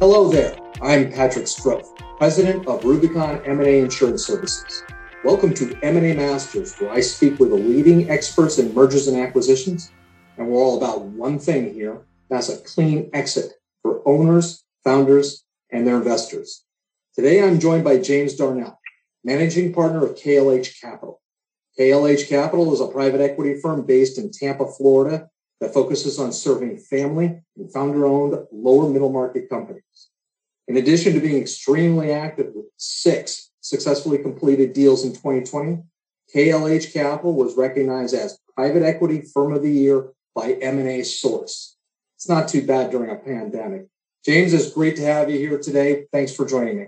Hello there. I'm Patrick Stroth, president of Rubicon M&A Insurance Services. Welcome to M&A Masters, where I speak with the leading experts in mergers and acquisitions, and we're all about one thing here. That's a clean exit for owners, founders, and their investors. Today, I'm joined by James Darnell, managing partner of KLH Capital. KLH Capital is a private equity firm based in Tampa, Florida, that focuses on serving family and founder owned lower middle market companies. In addition to being extremely active with six successfully completed deals in 2020, KLH Capital was recognized as Private Equity Firm of the Year by M&A Source. It's not too bad during a pandemic. James, it's great to have you here today. Thanks for joining me.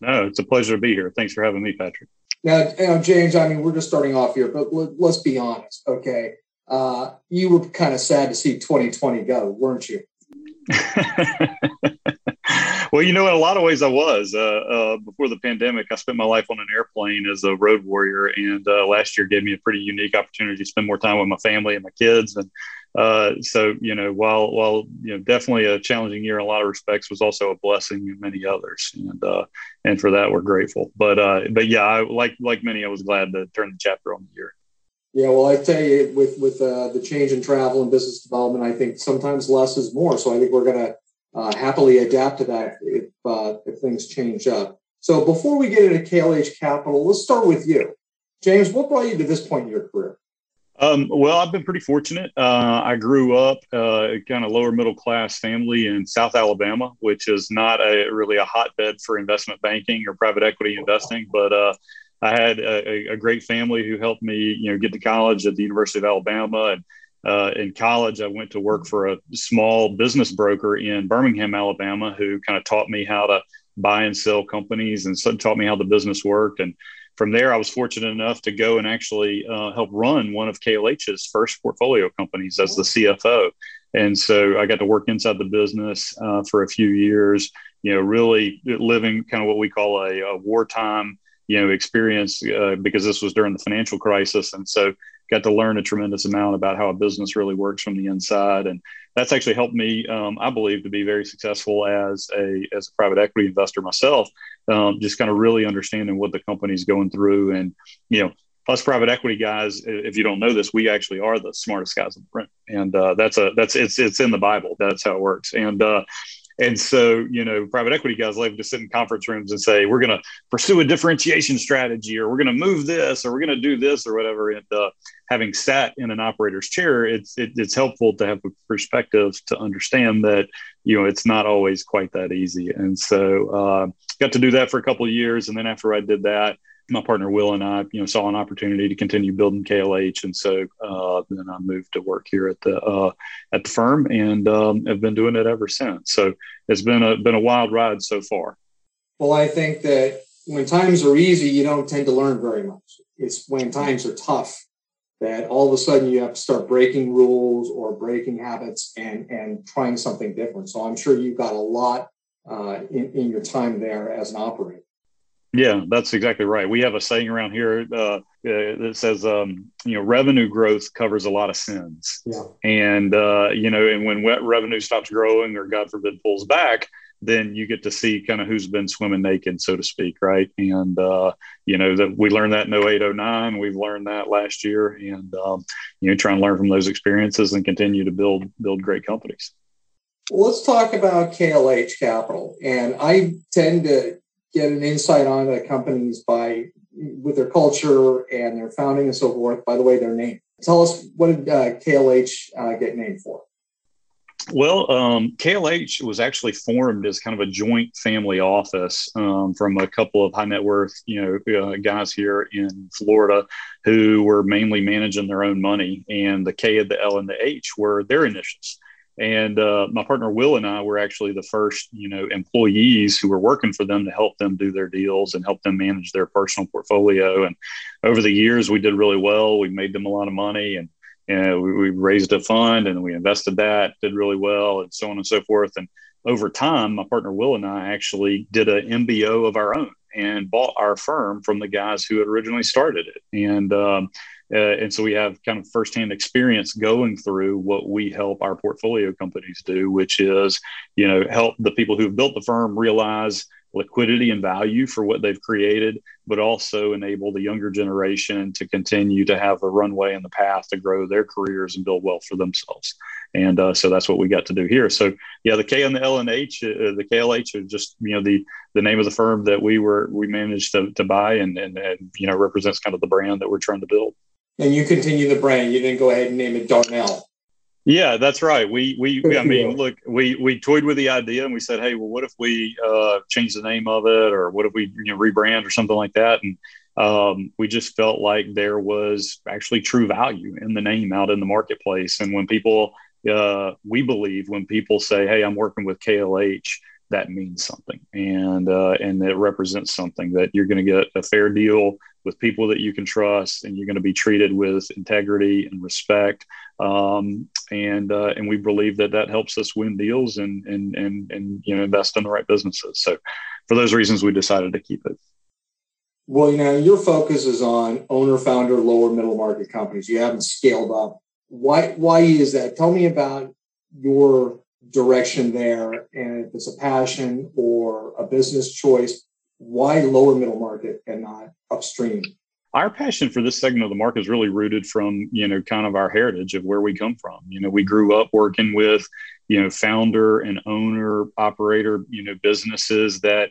No, it's a pleasure to be here. Thanks for having me, Patrick. Now, you know, James, I mean, we're just starting off here, but let's be honest, okay? Uh, you were kind of sad to see 2020 go, weren't you? well, you know, in a lot of ways, I was. Uh, uh, before the pandemic, I spent my life on an airplane as a road warrior, and uh, last year gave me a pretty unique opportunity to spend more time with my family and my kids. And uh, so, you know, while while you know, definitely a challenging year in a lot of respects, was also a blessing in many others, and uh, and for that we're grateful. But uh, but yeah, I, like like many, I was glad to turn the chapter on the year. Yeah, well, I tell you, with with uh, the change in travel and business development, I think sometimes less is more. So I think we're going to uh, happily adapt to that if uh, if things change up. So before we get into KLH Capital, let's start with you, James. What brought you to this point in your career? Um, well, I've been pretty fortunate. Uh, I grew up uh, kind of lower middle class family in South Alabama, which is not a really a hotbed for investment banking or private equity investing, but uh, I had a, a, great family who helped me, you know, get to college at the University of Alabama. And uh, in college, I went to work for a small business broker in Birmingham, Alabama, who kind of taught me how to buy and sell companies and so taught me how the business worked. And from there, I was fortunate enough to go and actually uh, help run one of KLH's first portfolio companies as the CFO. And so I got to work inside the business uh, for a few years, you know, really living kind of what we call a, a wartime you know experience uh, because this was during the financial crisis. And so got to learn a tremendous amount about how a business really works from the inside. And that's actually helped me um, i believe to be very successful as a as a private equity investor myself um, just kind of really understanding what the company's going through. And you know us private equity guys if you don't know this we actually are the smartest guys in the print and uh, that's a that's it's it's in the bible. That's how it works. And uh, and so, you know, private equity guys like to sit in conference rooms and say, we're going to pursue a differentiation strategy, or we're going to move this, or we're going to do this, or whatever. And uh, having sat in an operator's chair, it's it, it's helpful to have a perspective to understand that you know it's not always quite that easy. And so, uh, got to do that for a couple years, and then after I did that, my partner Will and I, you know, saw an opportunity to continue building KLH, and so uh, then I moved to work here at the uh, at the firm, and um, have been doing it ever since. So it's been a been a wild ride so far. Well, I think that when times are easy, you don't tend to learn very much. It's when times are tough that all of a sudden you have to start breaking rules or breaking habits and and trying something different. So I'm sure you've got a lot uh, in, in your time there as an operator. Yeah, that's exactly right. We have a saying around here uh, uh, that says, um, you know, revenue growth covers a lot of sins. Yeah. And, uh, you know, and when revenue stops growing or God forbid pulls back, then you get to see kind of who's been swimming naked, so to speak, right? And, uh, you know, that we learned that in 0809. We've learned that last year and, um, you know, try and learn from those experiences and continue to build, build great companies. Let's talk about KLH Capital. And I tend to get an insight on the companies by with their culture and their founding and so forth. By the way, their name. Tell us what did uh, KLH uh, get named for? Well, um, KLH was actually formed as kind of a joint family office um, from a couple of high net worth, you know, uh, guys here in Florida who were mainly managing their own money, and the K, the L, and the H were their initials. And uh, my partner Will and I were actually the first, you know, employees who were working for them to help them do their deals and help them manage their personal portfolio. And over the years, we did really well. We made them a lot of money, and and we, we raised a fund and we invested that, did really well, and so on and so forth. And over time, my partner Will and I actually did an MBO of our own and bought our firm from the guys who had originally started it. And um, and so we have kind of firsthand experience going through what we help our portfolio companies do, which is, you know, help the people who've built the firm realize liquidity and value for what they've created, but also enable the younger generation to continue to have a runway in the path to grow their careers and build wealth for themselves. And uh, so that's what we got to do here. So yeah, the K and the L and H, uh, the KLH are just you know the the name of the firm that we were we managed to, to buy and, and and you know represents kind of the brand that we're trying to build. And you continue the brand. You didn't go ahead and name it Darnell. Yeah, that's right. We we I mean, look, we we toyed with the idea and we said, hey, well, what if we uh, change the name of it, or what if we you know rebrand or something like that? And um, we just felt like there was actually true value in the name out in the marketplace. And when people, uh, we believe, when people say, hey, I'm working with KLH, that means something, and uh, and it represents something that you're going to get a fair deal with people that you can trust, and you're going to be treated with integrity and respect. Um, and uh, and we believe that that helps us win deals and and and and you know invest in the right businesses. So, for those reasons, we decided to keep it. Well, you know, your focus is on owner, founder, lower middle market companies. You haven't scaled up. Why? Why is that? Tell me about your direction there, and if it's a passion or a business choice. Why lower middle market upstream? our passion for this segment of the market is really rooted from you know kind of our heritage of where we come from you know we grew up working with you know founder and owner operator you know businesses that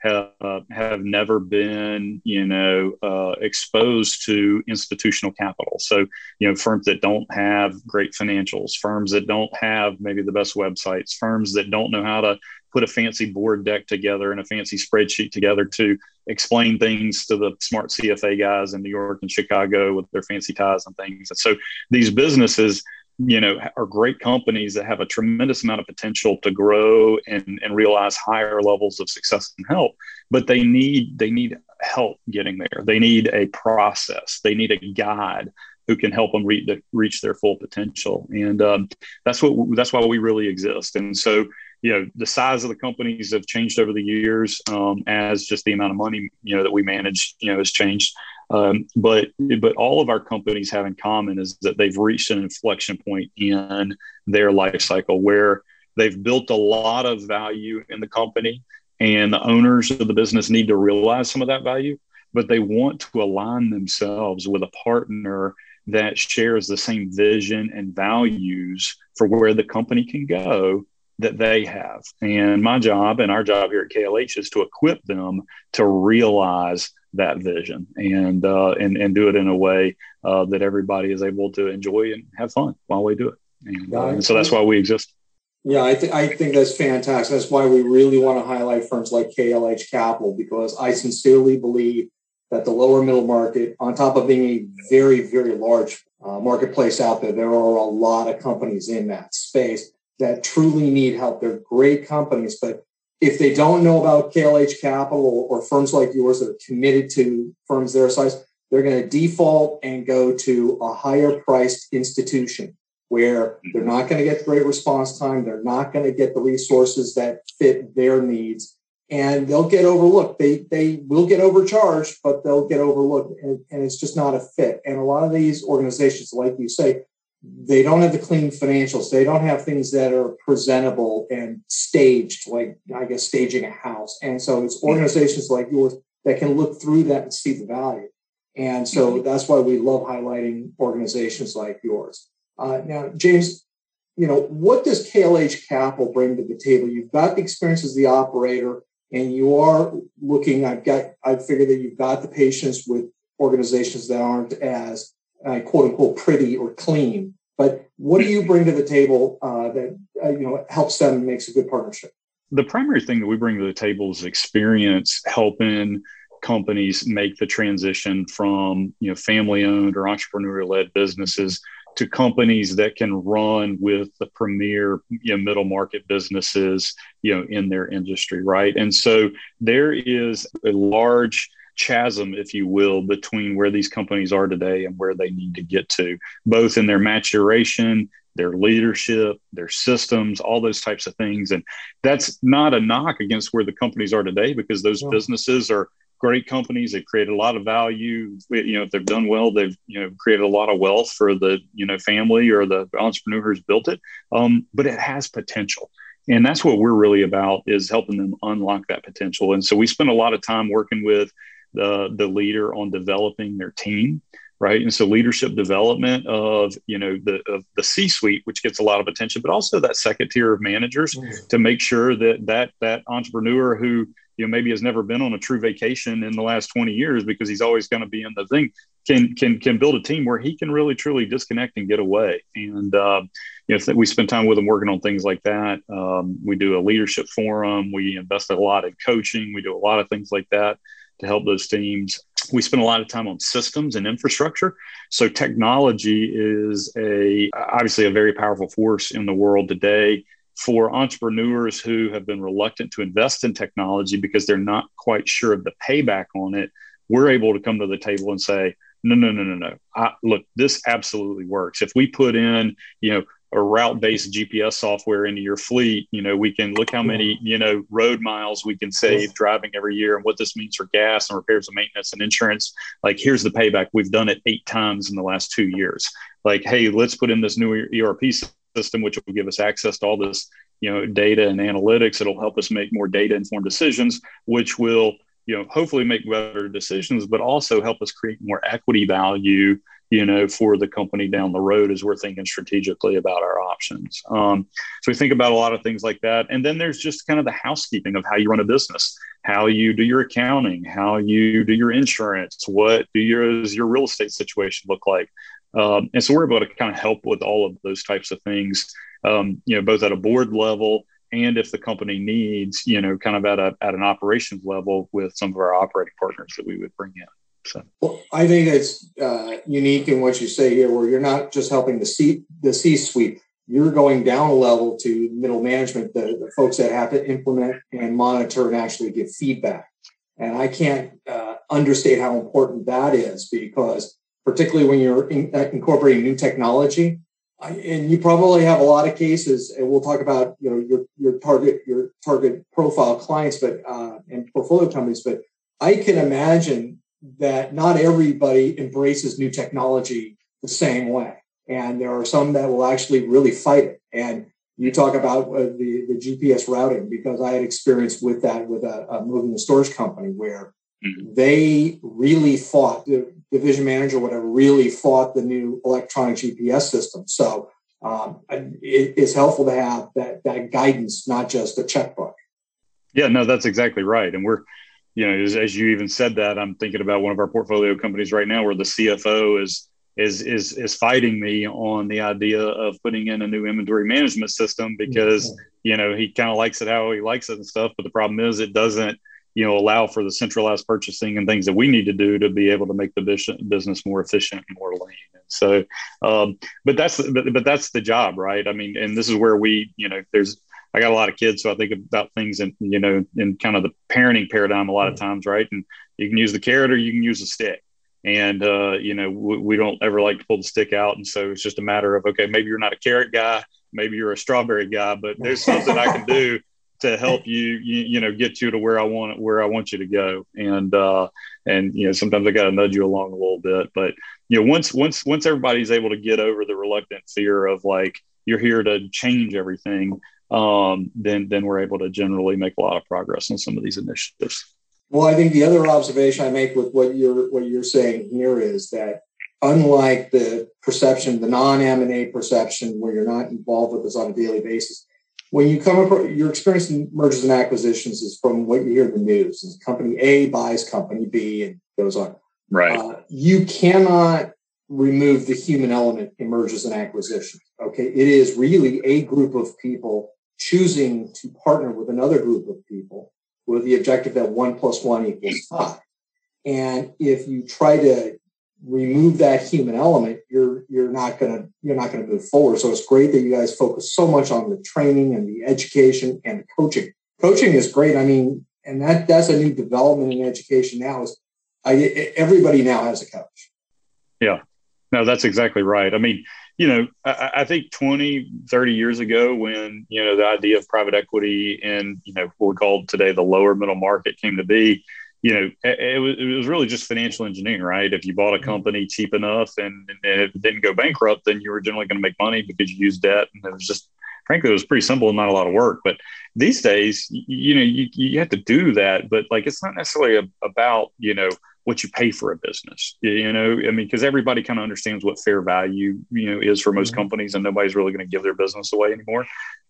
have, uh, have never been, you know, uh, exposed to institutional capital. So, you know, firms that don't have great financials, firms that don't have maybe the best websites, firms that don't know how to put a fancy board deck together and a fancy spreadsheet together to explain things to the smart CFA guys in New York and Chicago with their fancy ties and things. So these businesses, you know, are great companies that have a tremendous amount of potential to grow and, and realize higher levels of success and help. But they need they need help getting there. They need a process. They need a guide who can help them reach, reach their full potential. And um, that's what that's why we really exist. And so you know the size of the companies have changed over the years um, as just the amount of money you know that we manage you know has changed. Um, but but all of our companies have in common is that they've reached an inflection point in their life cycle where they've built a lot of value in the company and the owners of the business need to realize some of that value but they want to align themselves with a partner that shares the same vision and values for where the company can go that they have. And my job and our job here at KLH is to equip them to realize that vision and uh, and and do it in a way uh, that everybody is able to enjoy and have fun while we do it. And, uh, and so that's why we exist. Yeah, I, th- I think that's fantastic. That's why we really want to highlight firms like KLH Capital because I sincerely believe that the lower middle market, on top of being a very, very large uh, marketplace out there, there are a lot of companies in that space that truly need help. They're great companies, but if they don't know about KLH Capital or, firms like yours that are committed to firms their size, they're going to default and go to a higher priced institution where they're not going to get great response time. They're not going to get the resources that fit their needs. And they'll get overlooked. They they will get overcharged, but they'll get overlooked, and, and it's just not a fit. And a lot of these organizations, like you say, they don't have the clean financials. They don't have things that are presentable and staged, like I guess staging a house. And so it's organizations like yours that can look through that and see the value. And so mm-hmm. that's why we love highlighting organizations like yours. Uh, now, James, you know, what does KLH Capital bring to the table? You've got the experience as the operator, and you are looking. I've got. I figure that you've got the patience with organizations that aren't as uh, quote unquote pretty or clean. But what do you bring to the table uh, that uh, you know helps them makes a good partnership? The primary thing that we bring to the table is experience helping companies make the transition from you know family owned or entrepreneur led businesses to companies that can run with the premier you know, middle market businesses you know in their industry right and so there is a large chasm, if you will, between where these companies are today and where they need to get to, both in their maturation, their leadership, their systems, all those types of things. And that's not a knock against where the companies are today because those yeah. businesses are great companies. They've created a lot of value. You know, if they've done well, they've you know created a lot of wealth for the you know family or the entrepreneur who's built it. Um, but it has potential, and that's what we're really about is helping them unlock that potential. And so we spend a lot of time working with the the leader on developing their team right? And so leadership development of you know the of the c suite which gets a lot of attention but also that second tier of managers mm-hmm. to make sure that that that entrepreneur who you know maybe has never been on a true vacation in the last 20 years because he's always going to be in the thing can can can build a team where he can really truly disconnect and get away. And uh, you know we spend time with him working on things like that. Um, we do a leadership forum. We invest a lot in coaching. We do a lot of things like that to help those teams. We spend a lot of time on systems and infrastructure. So technology is a obviously a very powerful force in the world today for entrepreneurs who have been reluctant to invest in technology because they're not quite sure of the payback on it. We're able to come to the table and say no no no no no. I, look this absolutely works. If we put in you know a route based GPS software into your fleet, you know, we can look how mm-hmm. many, you know, road miles we can save driving every year and what this means for gas and repairs and maintenance and insurance. Like, here's the payback. We've done it eight times in the last two years. Like, hey, let's put in this new ERP system, which will give us access to all this, you know, data and analytics. It'll help us make more data informed decisions, which will, you know, hopefully make better decisions, but also help us create more equity value you know, for the company down the road as we're thinking strategically about our options. Um, so we think about a lot of things like that. And then there's just kind of the housekeeping of how you run a business, how you do your accounting, how you do your insurance, what do your, your real estate situation look like? Um, and so we're able to kind of help with all of those types of things, um, you know, both at a board level and if the company needs, you know, kind of at a at an operations level with some of our operating partners that we would bring in. So. Well, I think it's uh, unique in what you say here, where you're not just helping the C the C suite. You're going down a level to middle management, the, the folks that have to implement and monitor and actually give feedback. And I can't uh, understate how important that is because, particularly when you're in, uh, incorporating new technology, I, and you probably have a lot of cases, and we'll talk about you know your your target your target profile clients, but uh, and portfolio companies. But I can imagine that not everybody embraces new technology the same way. And there are some that will actually really fight it. And you talk about uh, the, the GPS routing because I had experience with that with a, a moving and storage company where mm-hmm. they really fought the division manager, whatever, really fought the new electronic GPS system. So um, it, it's helpful to have that that guidance, not just a checkbook. Yeah, no, that's exactly right. And we're you know, as, as, you even said that, I'm thinking about one of our portfolio companies right now where the CFO is is is is fighting me on the idea of putting in a new inventory management system because you know he kind of likes it how he likes it and stuff. But the problem is it doesn't you know allow for the centralized purchasing and things that we need to do to be able to make the business more efficient and more lean. And so, um, but that's but, but that's the job, right? I mean, and this is where we you know there's I got a lot of kids, so I think about things in you know in kind of the parenting paradigm a lot of mm-hmm. times, right? And you can use the carrot or you can use the stick. And uh, you know we, we don't ever like to pull the stick out, and so it's just a matter of okay, maybe you're not a carrot guy, maybe you're a strawberry guy, but there's something I can do to help you, you, you know, get you to where I want where I want you to go. And uh, and you know, sometimes I got to nudge you along a little bit, but you know, once once once everybody's able to get over the reluctant fear of like you're here to change everything, um, then then we're able to generally make a lot of progress on some of these initiatives. Well, I think the other observation I make with what you're what you're saying here is that unlike the perception, the non M and A perception, where you're not involved with this on a daily basis, when you come across your experience in mergers and acquisitions is from what you hear in the news. Is company A buys company B and goes on. Right. Uh, you cannot remove the human element in mergers and acquisitions. Okay. It is really a group of people choosing to partner with another group of people with the objective that one plus one equals five. And if you try to remove that human element, you're you're not gonna you're not gonna move forward. So it's great that you guys focus so much on the training and the education and the coaching. Coaching is great. I mean, and that that's a new development in education now. Is I, everybody now has a coach. Yeah, no, that's exactly right. I mean, you know, I, I, think 20, 30 years ago, when, you know, the idea of private equity and, you know, what we call today the lower middle market came to be, you know, it, it, was, it was really just financial engineering, right? If you bought a mm-hmm. company cheap enough and, and it didn't go bankrupt, then you were generally going to make money because you used debt. And it was just, frankly, it was pretty simple and not a lot of work. But these days, you, you know, you, you have to do that, but like, it's not necessarily a, about, you know, what you pay for a business, you know, I mean, because everybody kind of understands what fair value, you know, is for most mm-hmm. companies and nobody's really going to give their business away anymore.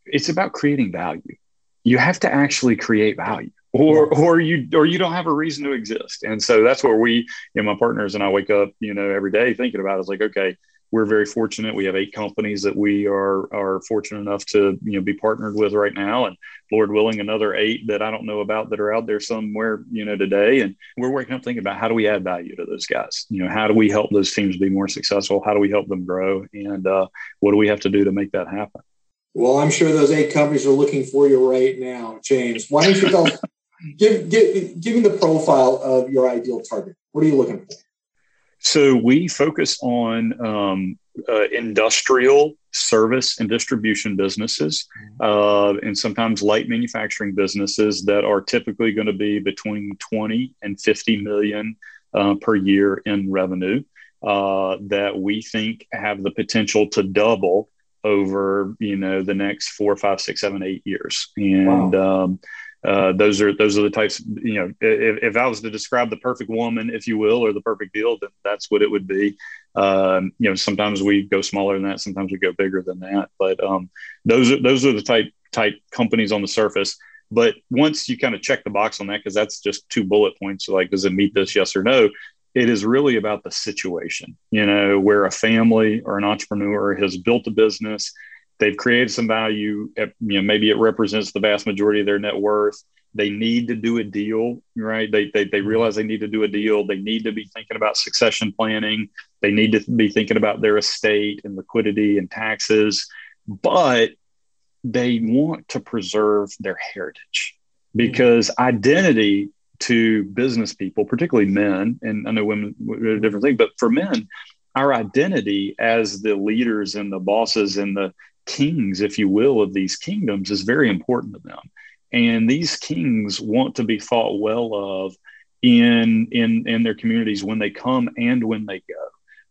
It's about creating value. You have to actually create value or or you or you don't have a reason to exist and so that's where we you know my partners and i wake up you know every day thinking about it. it's like okay we're very fortunate. We have eight companies that we are are fortunate enough to you know be partnered with right now. And lord willing another eight that i don't know about that are out there somewhere you know today. And we're waking up thinking about how do we add value to those guys? You know how do we help those teams be more successful? How do we help them grow? And uh, what do we have to do to make that happen? Well, I'm sure those eight companies are looking for you right now, James. Why don't you tell give, give, give me the profile of your ideal target. What are you looking for? So we focus on um, uh, industrial service and distribution businesses, uh, and sometimes light manufacturing businesses that are typically going to be between 20 and 50 million uh, per year in revenue. Uh, that we think have the potential to double over you know the next four, five, six, seven, eight years, and wow. um, uh, those are those are the types. You know, if, if, I was to describe the perfect woman, if you will, or the perfect deal, then that's what it would be. Um, you know, sometimes we go smaller than that, sometimes we go bigger than that. But um, those are those are the type type companies on the surface. But once you kind of check the box on that, because that's just two bullet points. Like, does it meet this? Yes or no? It is really about the situation. You know, where a family or an entrepreneur has built a business they've created some value. You know, maybe it represents the vast majority of their net worth. They need to do a deal, right? They, they, they realize they need to do a deal. They need to be thinking about succession planning. They need to be thinking about their estate and liquidity and taxes, but they want to preserve their heritage because identity to business people, particularly men, and I know women are a different thing, but for men, our identity as the leaders and the bosses and the kings, if you will, of these kingdoms is very important to them. And these kings want to be thought well of in in in their communities when they come and when they go.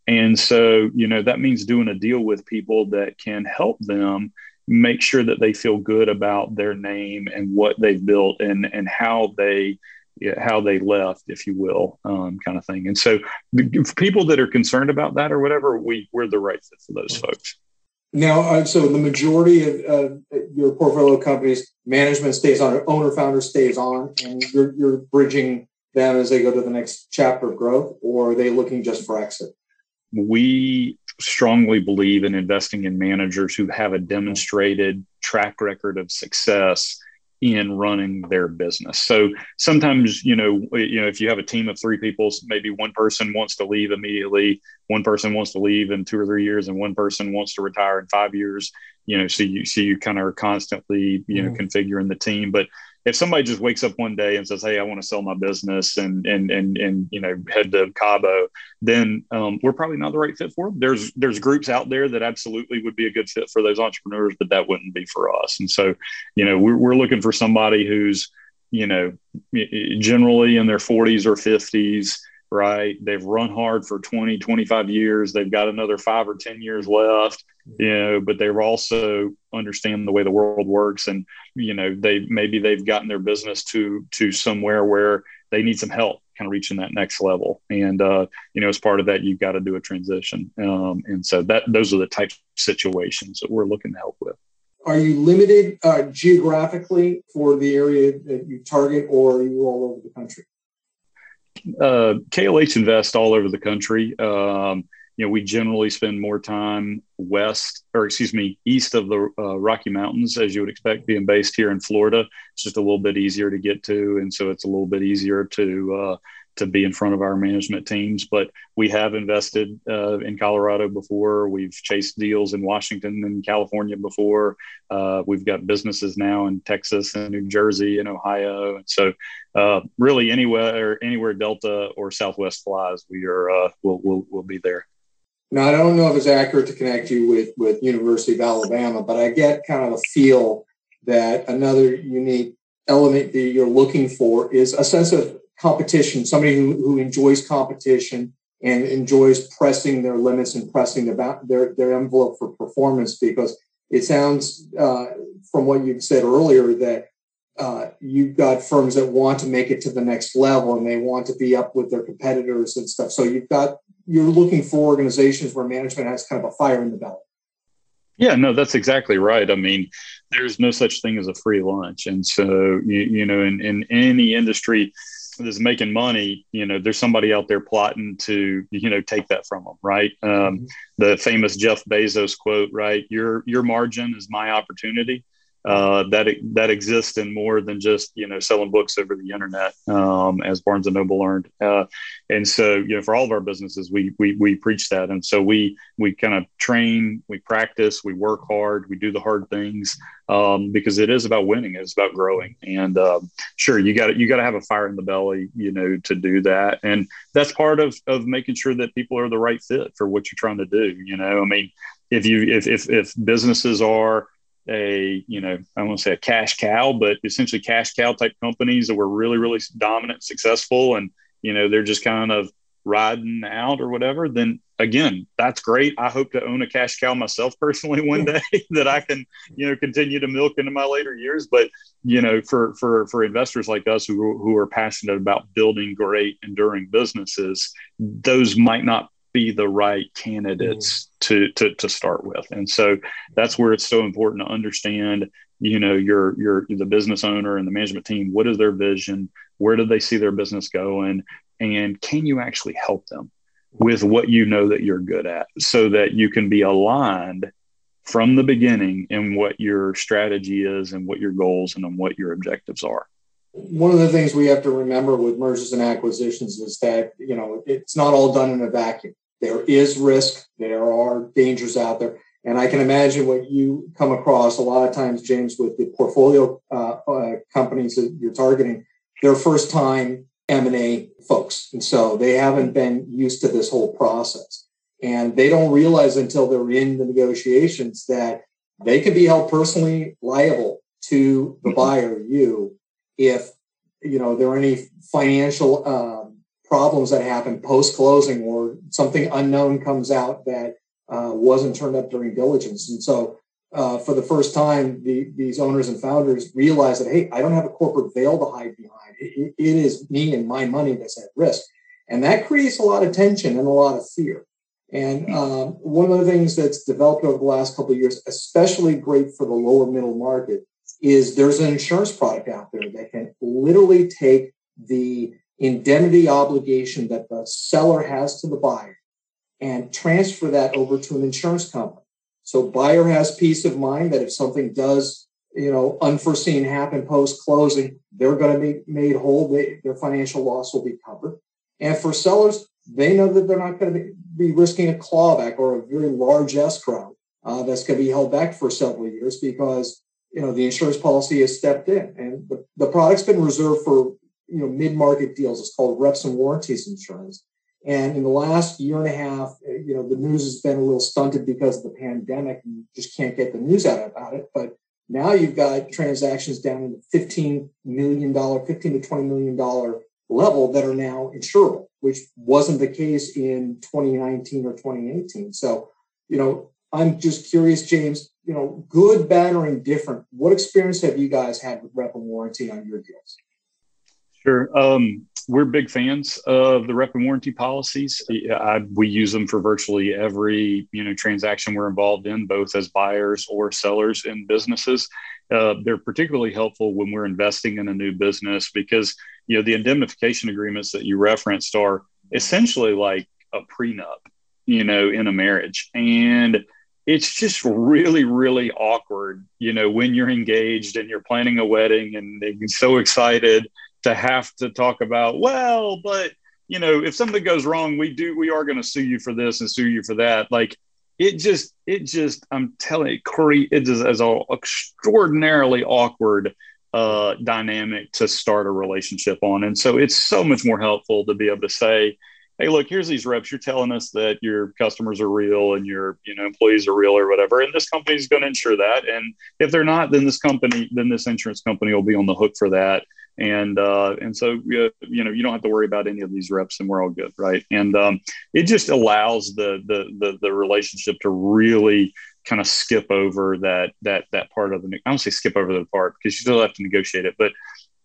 And so, you know, that means doing a deal with people that can help them make sure that they feel good about their name and what they've built and and how they how they left, if you will, um, kind of thing. And so, the, people that are concerned about that or whatever, we we're the right fit for those folks. Now, uh, so the majority of uh, your portfolio companies, management stays on, owner founder stays on, and you're, you're bridging them as they go to the next chapter of growth, or are they looking just for exit? We strongly believe in investing in managers who have a demonstrated track record of success in running their business. So sometimes, you know, you know, if you have a team of three people, maybe one person wants to leave immediately, one person wants to leave in two or three years, and one person wants to retire in five years. You know, so you see, so you kind of are constantly, you know, mm. configuring the team. But if somebody just wakes up one day and says, "Hey, I want to sell my business and and and and you know head to Cabo," then um, we're probably not the right fit for them. There's there's groups out there that absolutely would be a good fit for those entrepreneurs, but that wouldn't be for us. And so, you know, we're we're looking for somebody who's you know generally in their 40s or 50s right? They've run hard for 20, 25 years. They've got another five or 10 years left, you know, but they're also understand the way the world works. And, you know, they maybe they've gotten their business to to somewhere where they need some help kind of reaching that next level. And uh, you know, as part of that, you've got to do a transition. Um, and so that those are the types of situations that we're looking to help with. Are you limited uh, geographically for the area that you target, or are you all over the country? Uh, KLH invest all over the country. Um, you know, we generally spend more time west, or excuse me, east of the uh, Rocky Mountains, as you would expect, being based here in Florida. It's just a little bit easier to get to, and so it's a little bit easier to uh, to be in front of our management teams. But we have invested uh, in Colorado before. We've chased deals in Washington and California before. Uh, we've got businesses now in Texas and New Jersey and Ohio. And so, uh, really, anywhere anywhere Delta or Southwest flies, we are uh, we'll, we'll we'll be there. Now, I don't know if it's accurate to connect you with with University of Alabama, but I get kind of a feel that another unique element that you're looking for is a sense of competition, somebody who, who enjoys competition and enjoys pressing their limits and pressing their, their, their envelope for performance because it sounds uh, from what you said earlier that uh, you've got firms that want to make it to the next level and they want to be up with their competitors and stuff. So you've got you're looking for organizations where management has kind of a fire in the belly. Yeah, no, that's exactly right. I mean, there's no such thing as a free lunch, and so you, you know, in, in any industry that's making money, you know, there's somebody out there plotting to you know take that from them, right? Um, mm-hmm. The famous Jeff Bezos quote, right? Your your margin is my opportunity uh, that that exists in more than just you know selling books over the internet, um, as Barnes and Noble learned. Uh, and so you know for all of our businesses, we we we preach that, and so we we kind of train, we practice, we work hard, we do the hard things um, because it is about winning, it's about growing. And um, sure, you got you got to have a fire in the belly, you know, to do that, and that's part of of making sure that people are the right fit for what you're trying to do. You know, I mean, if you if if if businesses are a you know I won't say a cash cow, but essentially cash cow type companies that were really really dominant, successful, and you know they're just kind of riding out or whatever. Then again, that's great. I hope to own a cash cow myself personally one day that I can you know continue to milk into my later years. But you know for for for investors like us who who are passionate about building great enduring businesses, those might not be the right candidates mm. to, to to start with. And so that's where it's so important to understand you know your your the business owner and the management team what is their vision? Where do they see their business going? And can you actually help them with what you know that you're good at so that you can be aligned from the beginning in what your strategy is and what your goals and what your objectives are? One of the things we have to remember with mergers and acquisitions is that you know it's not all done in a vacuum there is risk. There are dangers out there. And i can imagine what you come across a lot of times james with the portfolio uh, uh, companies that you're targeting. They're first time m&a folks. And so they haven't been used to this whole process. And they don't realize until they're in the negotiations that they can be held personally liable to the mm-hmm. buyer you if you know there are any financial um, problems that happen post closing or something unknown comes out that uh, wasn't turned up during diligence. And so uh, for the first time the, these owners and founders realize that hey i don't have a corporate veil to hide behind. It, it is me and my money that's at risk. And that creates a lot of tension and a lot of fear. And um, one of the things that's developed over the last couple of years especially great for the lower middle market is there's an insurance product out there that can literally take the indemnity obligation that the seller has to the buyer and transfer that over to an insurance company. So buyer has peace of mind that if something does, you know, unforeseen happen post closing, they're going to be made whole. They, their financial loss will be covered. And for sellers, they know that they're not going to be risking a clawback or a very large escrow uh, that's going to be held back for several years because you know the insurance policy has stepped in and the, the product's been reserved for you know mid-market deals. It's called reps and warranties insurance. And in the last year and a half uh, you know the news has been a little stunted because of the pandemic. And you just can't get the news out about it. But now you've got transactions down in the 15 million dollar 15 to 20 million dollar level that are now insurable which wasn't the case in 2019 or 2018 so you know i'm just curious james you know, good, bad, or indifferent, what experience have you guys had with rep and warranty on your deals? Sure. Um, we're big fans of the rep and warranty policies. I, we use them for virtually every you know transaction we're involved in, both as buyers or sellers in businesses. Uh, they're particularly helpful when we're investing in a new business because you know the indemnification agreements that you referenced are essentially like a prenup, you know, in a marriage, and it's just really really awkward you know when you're engaged and you're planning a wedding and so excited to have to talk about well but you know if something goes wrong we do we are going to sue you for this and sue you for that. Like it just it just i'm telling you corey it is as an extraordinarily awkward uh dynamic to start a relationship on. And so it's so much more helpful to be able to say hey look here's these reps. You're telling us that your customers are real and your you know employees are real or whatever and this company's going to insure that. And if they're not then this company then this insurance company will be on the hook for that and uh, and so you know you don't have to worry about any of these reps, and we're all good, right? And um, it just allows the, the the the relationship to really kind of skip over that that that part of the. I don't say skip over the part because you still have to negotiate it, but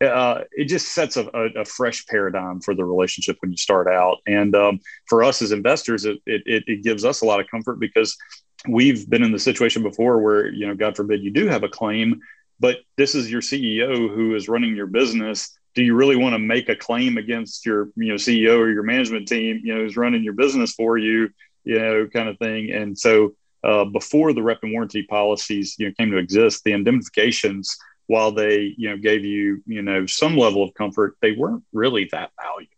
uh, it just sets a, a, a, fresh paradigm for the relationship when you start out. And um, for us as investors, it, it, it gives us a lot of comfort because we've been in the situation before where you know, God forbid, you do have a claim but this is your CEO who is running your business. Do you really want to make a claim against your, you know, CEO or your management team, you know, who's running your business for you, you know, kind of thing. And so uh, before the rep and warranty policies, you know, came to exist, the indemnifications, while they, you know, gave you, you know, some level of comfort, they weren't really that valuable.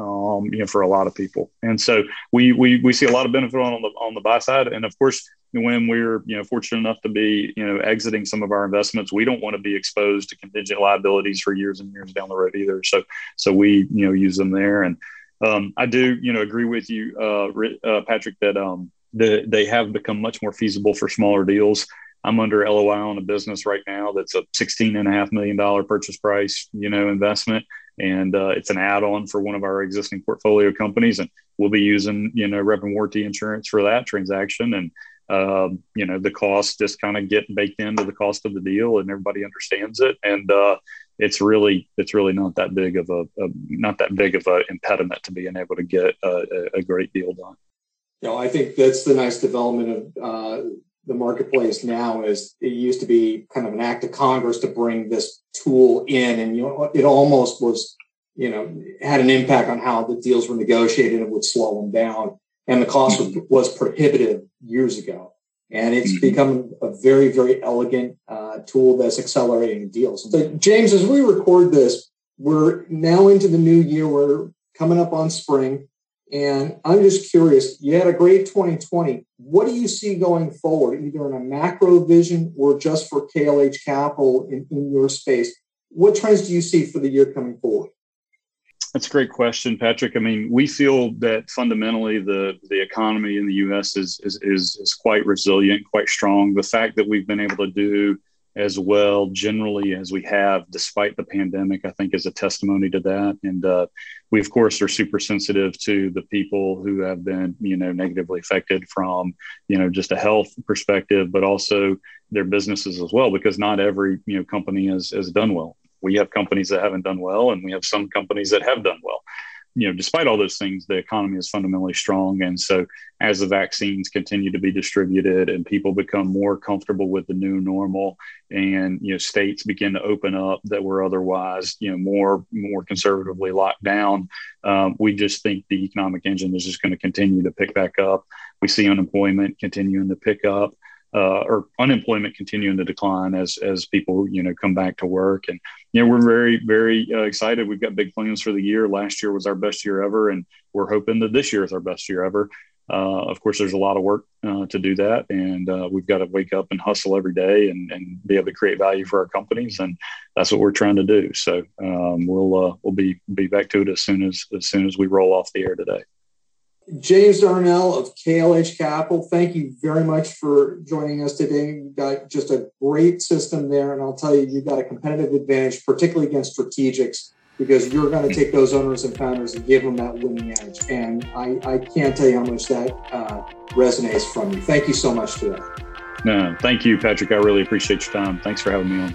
Um, you know, for a lot of people, and so we we we see a lot of benefit on the on the buy side, and of course, when we're you know fortunate enough to be you know exiting some of our investments we don't want to be exposed to contingent liabilities for years and years down the road either. So so we you know use them there. And um, i do you know agree with you uh, uh, patrick that um, the, they have become much more feasible for smaller deals. I'm under loi on a business right now that's a 16 and a half million dollar purchase price you know investment and uh, it's an add-on for one of our existing portfolio companies and we'll be using you know rep and warranty insurance for that transaction. And um, you know the cost just kind of get baked into the cost of the deal and everybody understands it. And uh, it's really it's really not that big of a, a not that big of an impediment to being able to get a, a, great deal done. You know i think that's the nice development of uh, the marketplace now is it used to be kind of an act of congress to bring this tool in and you know it almost was you know had an impact on how the deals were negotiated and would slow them down and the cost was, was prohibitive years ago. And it's mm-hmm. become a very, very elegant uh, tool that's accelerating deals. So, James, as we record this, we're now into the new year. We're coming up on spring. And I'm just curious, you had a great 2020. What do you see going forward, either in a macro vision or just for KLH Capital in, in your space? What trends do you see for the year coming forward? That's a great question, Patrick. I mean, we feel that fundamentally the the economy in the U.S. is is is, is quite resilient, quite strong. The fact that we've been able to do as well generally as we have despite the pandemic i think is a testimony to that and uh, we of course are super sensitive to the people who have been you know negatively affected from you know just a health perspective but also their businesses as well because not every you know company has, has done well we have companies that haven't done well, and we have some companies that have done well. You know, despite all those things, the economy is fundamentally strong. And so, as the vaccines continue to be distributed and people become more comfortable with the new normal, and you know, states begin to open up that were otherwise, you know, more more conservatively locked down, um, we just think the economic engine is just going to continue to pick back up. We see unemployment continuing to pick up uh, or unemployment continuing to decline as as people you know come back to work. And you know we're very very uh, excited. We've got big plans for the year. Last year was our best year ever and we're hoping that this year is our best year ever. Uh, of course there's a lot of work uh, to do that and uh, we've got to wake up and hustle every day and, and be able to create value for our companies and that's what we're trying to do. So um, we'll uh, we'll be be back to it as soon as as soon as we roll off the air today James Darnell of KLH Capital, thank you very much for joining us today. You've got just a great system there, and I'll tell you, you've got a competitive advantage, particularly against strategics, because you're going to take those owners and founders and give them that winning edge. And I, I can't tell you how much that uh, resonates from you. Thank you so much today. No, thank you, Patrick. I really appreciate your time. Thanks for having me on.